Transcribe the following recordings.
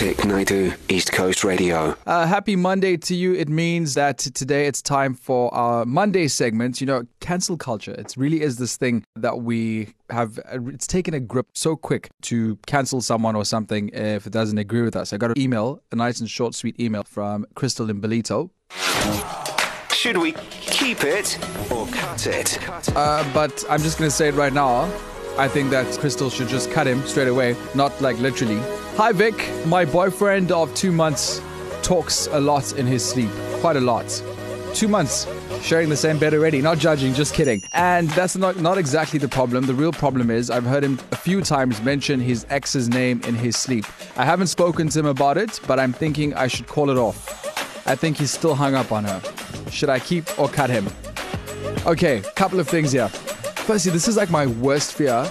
Vic Naidu, East Coast Radio. Uh, happy Monday to you. It means that today it's time for our Monday segment. You know, cancel culture. It really is this thing that we have. It's taken a grip so quick to cancel someone or something if it doesn't agree with us. I got an email, a nice and short, sweet email from Crystal in Ballito. Should we keep it or cut it? Uh, but I'm just going to say it right now. I think that Crystal should just cut him straight away, not like literally. Hi, Vic. My boyfriend of two months talks a lot in his sleep. Quite a lot. Two months sharing the same bed already. Not judging, just kidding. And that's not, not exactly the problem. The real problem is I've heard him a few times mention his ex's name in his sleep. I haven't spoken to him about it, but I'm thinking I should call it off. I think he's still hung up on her. Should I keep or cut him? Okay, couple of things here. Firstly, this is like my worst fear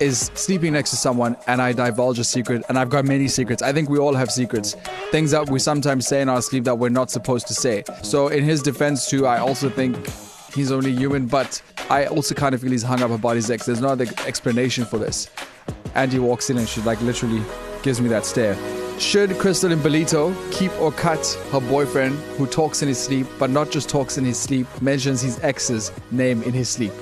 is sleeping next to someone and I divulge a secret, and I've got many secrets. I think we all have secrets, things that we sometimes say in our sleep that we're not supposed to say. So, in his defense, too, I also think he's only human, but I also kind of feel he's hung up about his ex. There's no other explanation for this. Andy walks in and she like literally gives me that stare. Should Crystal and Ballito keep or cut her boyfriend who talks in his sleep, but not just talks in his sleep, mentions his ex's name in his sleep?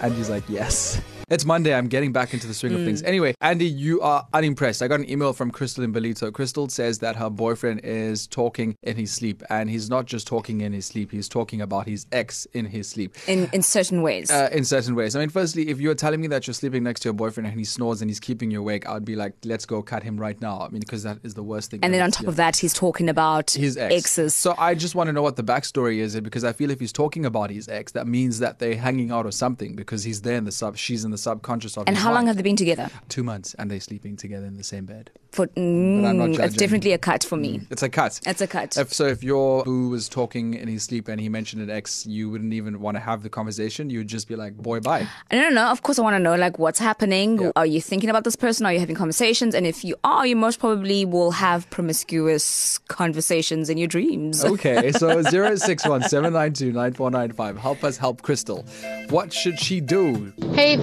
Andy's like, yes. It's Monday. I'm getting back into the swing mm. of things. Anyway, Andy, you are unimpressed. I got an email from Crystal in Ballito. Crystal says that her boyfriend is talking in his sleep, and he's not just talking in his sleep. He's talking about his ex in his sleep. In in certain ways. Uh, in certain ways. I mean, firstly, if you're telling me that you're sleeping next to your boyfriend and he snores and he's keeping you awake, I'd be like, let's go cut him right now. I mean, because that is the worst thing. And then on top yeah. of that, he's talking about his ex. exes. So I just want to know what the backstory is, because I feel if he's talking about his ex, that means that they're hanging out or something, because he's there in the sub, she's in the subconscious of and how long have they been together? Two months, and they're sleeping together in the same bed. For, mm, it's definitely a cut for me. Mm, it's a cut. It's a cut. If, so if your boo was talking in his sleep and he mentioned an ex, you wouldn't even want to have the conversation. You would just be like, "Boy, bye." I don't know. Of course, I want to know like what's happening. Yeah. Are you thinking about this person? Are you having conversations? And if you are, you most probably will have promiscuous conversations in your dreams. Okay, so zero six one seven nine two nine four nine five. Help us help Crystal. What should she do? Hey,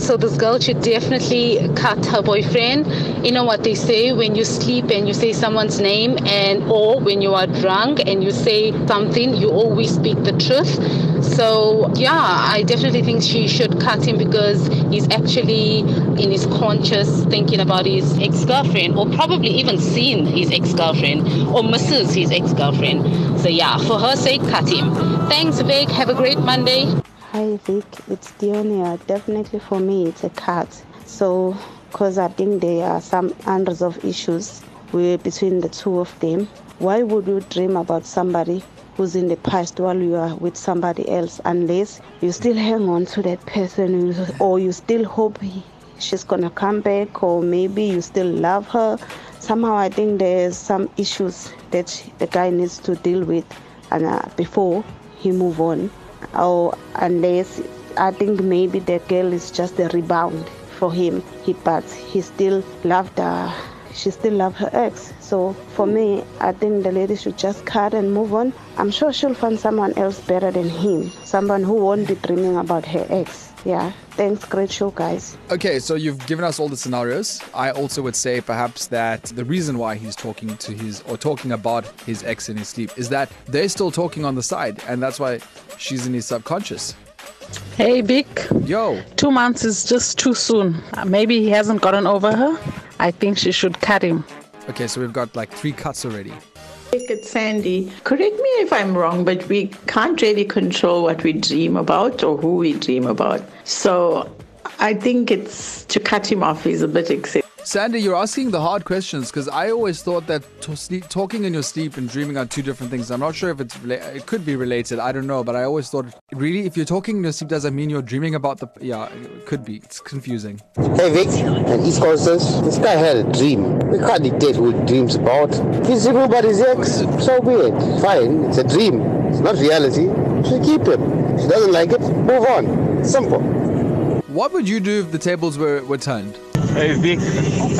So this girl should definitely cut her boyfriend. You know what they say when you sleep and you say someone's name, and or when you are drunk and you say something, you always speak the truth. So yeah, I definitely think she should cut him because he's actually in his conscious thinking about his ex-girlfriend, or probably even seen his ex-girlfriend, or misses his ex-girlfriend. So yeah, for her sake, cut him. Thanks, Vic. Have a great Monday. Hi Vic, it's Dionia. Definitely for me, it's a cut. So, because I think there are some of issues between the two of them. Why would you dream about somebody who's in the past while you are with somebody else unless you still hang on to that person or you still hope she's gonna come back or maybe you still love her somehow i think there's some issues that the guy needs to deal with and uh, before he move on or unless I think maybe the girl is just a rebound for him. He but he still loved her. She still loved her ex. So for me, I think the lady should just cut and move on. I'm sure she'll find someone else better than him. Someone who won't be dreaming about her ex. Yeah. Thanks. Great show, guys. Okay, so you've given us all the scenarios. I also would say perhaps that the reason why he's talking to his or talking about his ex in his sleep is that they're still talking on the side, and that's why she's in his subconscious. Hey, Vic. Yo. Two months is just too soon. Maybe he hasn't gotten over her. I think she should cut him. Okay, so we've got like three cuts already. It's Sandy. Correct me if I'm wrong, but we can't really control what we dream about or who we dream about. So I think it's to cut him off is a bit excessive. Sandy, you're asking the hard questions because I always thought that to sleep, talking in your sleep and dreaming are two different things. I'm not sure if it's it could be related. I don't know, but I always thought really if you're talking in your sleep does that mean you're dreaming about the yeah it could be. It's confusing. Hey Vic and East Coasters, this guy had a dream. We can't dictate who he dreams about. He's about his ex. So weird. Fine, it's a dream. It's not reality. So keep him. If she doesn't like it, move on. Simple. What would you do if the tables were, were turned? Hey Vic,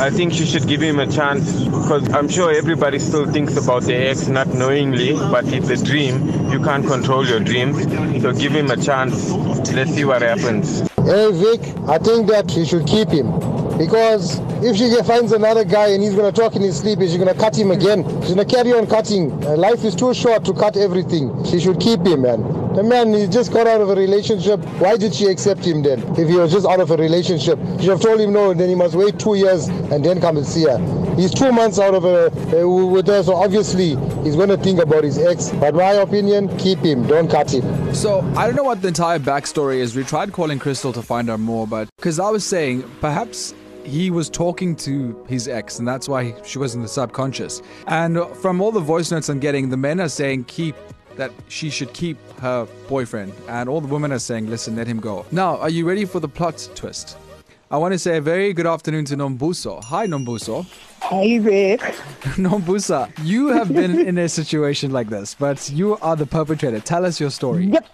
I think you should give him a chance because I'm sure everybody still thinks about the ex not knowingly, but it's a dream. You can't control your dreams. So give him a chance. Let's see what happens. Hey Vic, I think that you should keep him. Because if she finds another guy and he's going to talk in his sleep, is she going to cut him again? She's going to carry on cutting. Life is too short to cut everything. She should keep him, man. The man, he just got out of a relationship. Why did she accept him then? If he was just out of a relationship, she should have told him no, and then he must wait two years and then come and see her. He's two months out of a, uh, with her, so obviously he's going to think about his ex. But my opinion, keep him, don't cut him. So I don't know what the entire backstory is. We tried calling Crystal to find out more, but because I was saying perhaps he was talking to his ex, and that's why she was in the subconscious. And from all the voice notes I'm getting, the men are saying keep that she should keep her boyfriend, and all the women are saying, listen, let him go. Now, are you ready for the plot twist? I want to say a very good afternoon to Nombuso. Hi, Nombuso. Hey, Rick. Nombusa, you have been in a situation like this, but you are the perpetrator. Tell us your story. Yep,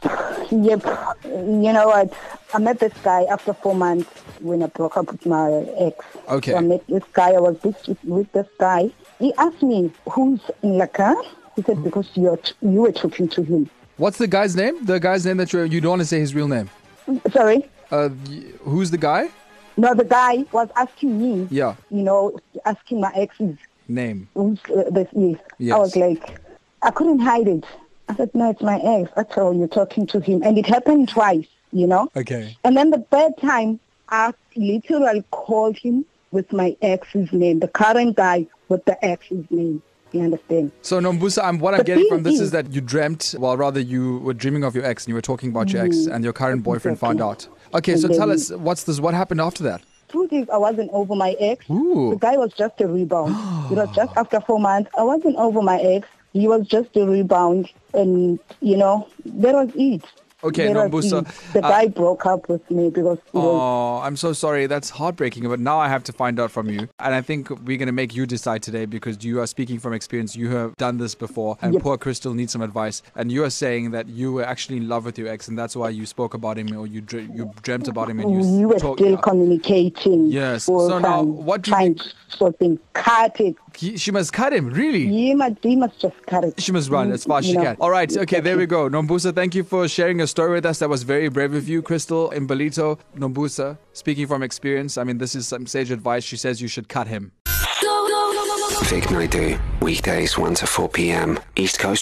yep. You know what? I met this guy after four months when I broke up with my ex. Okay. So I met this guy. I was with, with this guy. He asked me, "Who's in the car?" He said, "Because you're you were talking to him." What's the guy's name? The guy's name that you you don't want to say his real name. Sorry. Uh, who's the guy? No, the guy was asking me. Yeah. You know, asking my ex's Name. who's uh, this is. Yes. I was like, I couldn't hide it. I said, no, it's my ex. That's all. You're talking to him, and it happened twice. You know. Okay. And then the third time, I literally called him with my ex's name, the current guy with the ex's name. You understand? So Nombusa, I'm, what I'm The getting from this is is- that you dreamt, well, rather you were dreaming of your ex and you were talking about your ex, Mhm. and your current boyfriend found out. Okay, And so tell us what's this? What happened after that? Truth is, I wasn't over my ex. Ooh. The guy was just a rebound. it was just after four months. I wasn't over my ex. He was just a rebound, and you know that was it. Okay, Nombusa, it. The uh, guy broke up with me because Oh, I'm so sorry. That's heartbreaking. But now I have to find out from you. And I think we're going to make you decide today because you are speaking from experience. You have done this before. And Yep. poor Crystal needs some advice. And you are saying that you were actually in love with your ex. And that's why you spoke about him or you, dre- you dreamt about him and you, we were talk- still communicating. Yes. So now, what do you for. Cut it. He, she must cut him, really? He must, he must just cut it. She must run as fast as she know, can. All right, okay, there we go. Nombusa, thank you for sharing your story with us. That was very brave of you. Crystal Imbalito, Nombusa, speaking from experience, I mean, this is some sage advice. She says you should cut him. Vic Naidu, weekdays 1 to 4 p.m. East Coast.